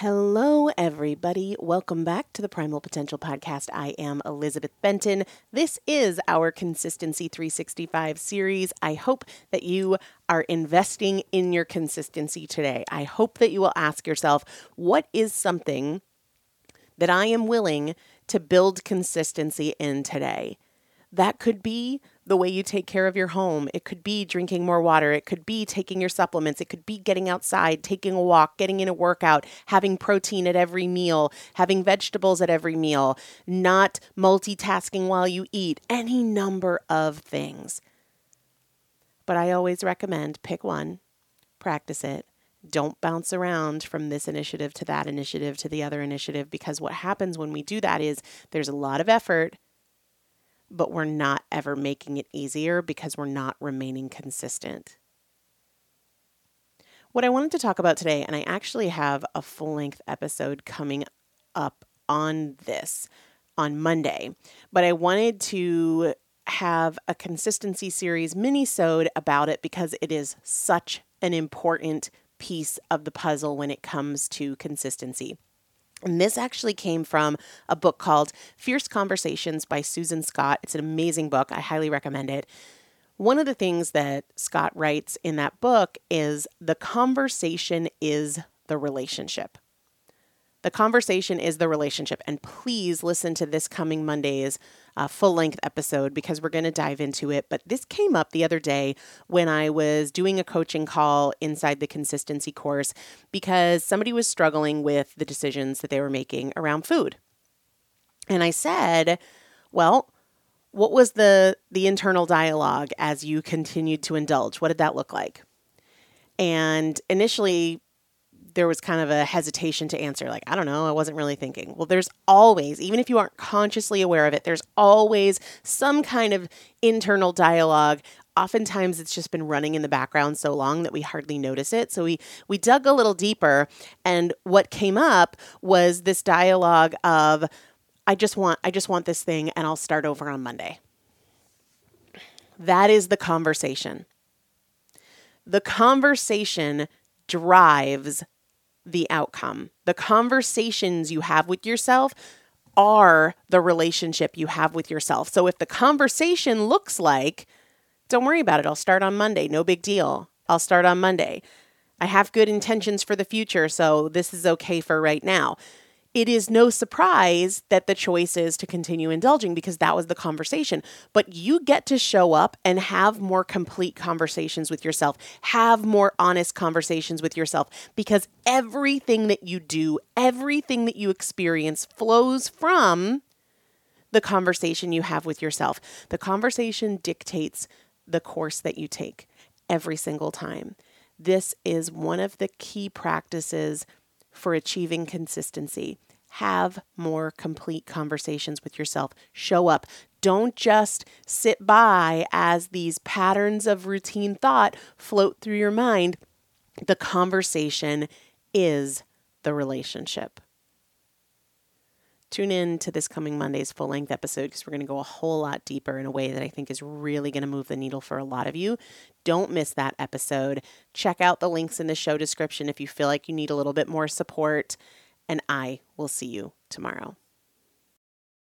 Hello, everybody. Welcome back to the Primal Potential Podcast. I am Elizabeth Benton. This is our Consistency 365 series. I hope that you are investing in your consistency today. I hope that you will ask yourself, what is something that I am willing to build consistency in today? That could be the way you take care of your home. It could be drinking more water. It could be taking your supplements. It could be getting outside, taking a walk, getting in a workout, having protein at every meal, having vegetables at every meal, not multitasking while you eat, any number of things. But I always recommend pick one, practice it. Don't bounce around from this initiative to that initiative to the other initiative because what happens when we do that is there's a lot of effort but we're not ever making it easier because we're not remaining consistent. What I wanted to talk about today, and I actually have a full length episode coming up on this on Monday, but I wanted to have a consistency series mini-sode about it because it is such an important piece of the puzzle when it comes to consistency. And this actually came from a book called Fierce Conversations by Susan Scott. It's an amazing book. I highly recommend it. One of the things that Scott writes in that book is the conversation is the relationship. The conversation is the relationship. And please listen to this coming Monday's uh, full length episode because we're going to dive into it. But this came up the other day when I was doing a coaching call inside the consistency course because somebody was struggling with the decisions that they were making around food. And I said, well, what was the the internal dialogue as you continued to indulge? What did that look like? And initially there was kind of a hesitation to answer, like, I don't know, I wasn't really thinking. Well, there's always, even if you aren't consciously aware of it, there's always some kind of internal dialogue. Oftentimes it's just been running in the background so long that we hardly notice it. So we we dug a little deeper and what came up was this dialogue of I just want I just want this thing and I'll start over on Monday. That is the conversation. The conversation drives the outcome. The conversations you have with yourself are the relationship you have with yourself. So if the conversation looks like, don't worry about it, I'll start on Monday, no big deal. I'll start on Monday. I have good intentions for the future, so this is okay for right now it is no surprise that the choice is to continue indulging because that was the conversation. But you get to show up and have more complete conversations with yourself, have more honest conversations with yourself because everything that you do, everything that you experience flows from the conversation you have with yourself. The conversation dictates the course that you take every single time. This is one of the key practices for achieving consistency have more complete conversations with yourself. Show up. Don't just sit by as these patterns of routine thought float through your mind. The conversation is the relationship. Tune in to this coming Monday's full length episode because we're going to go a whole lot deeper in a way that I think is really going to move the needle for a lot of you. Don't miss that episode. Check out the links in the show description if you feel like you need a little bit more support and I will see you tomorrow.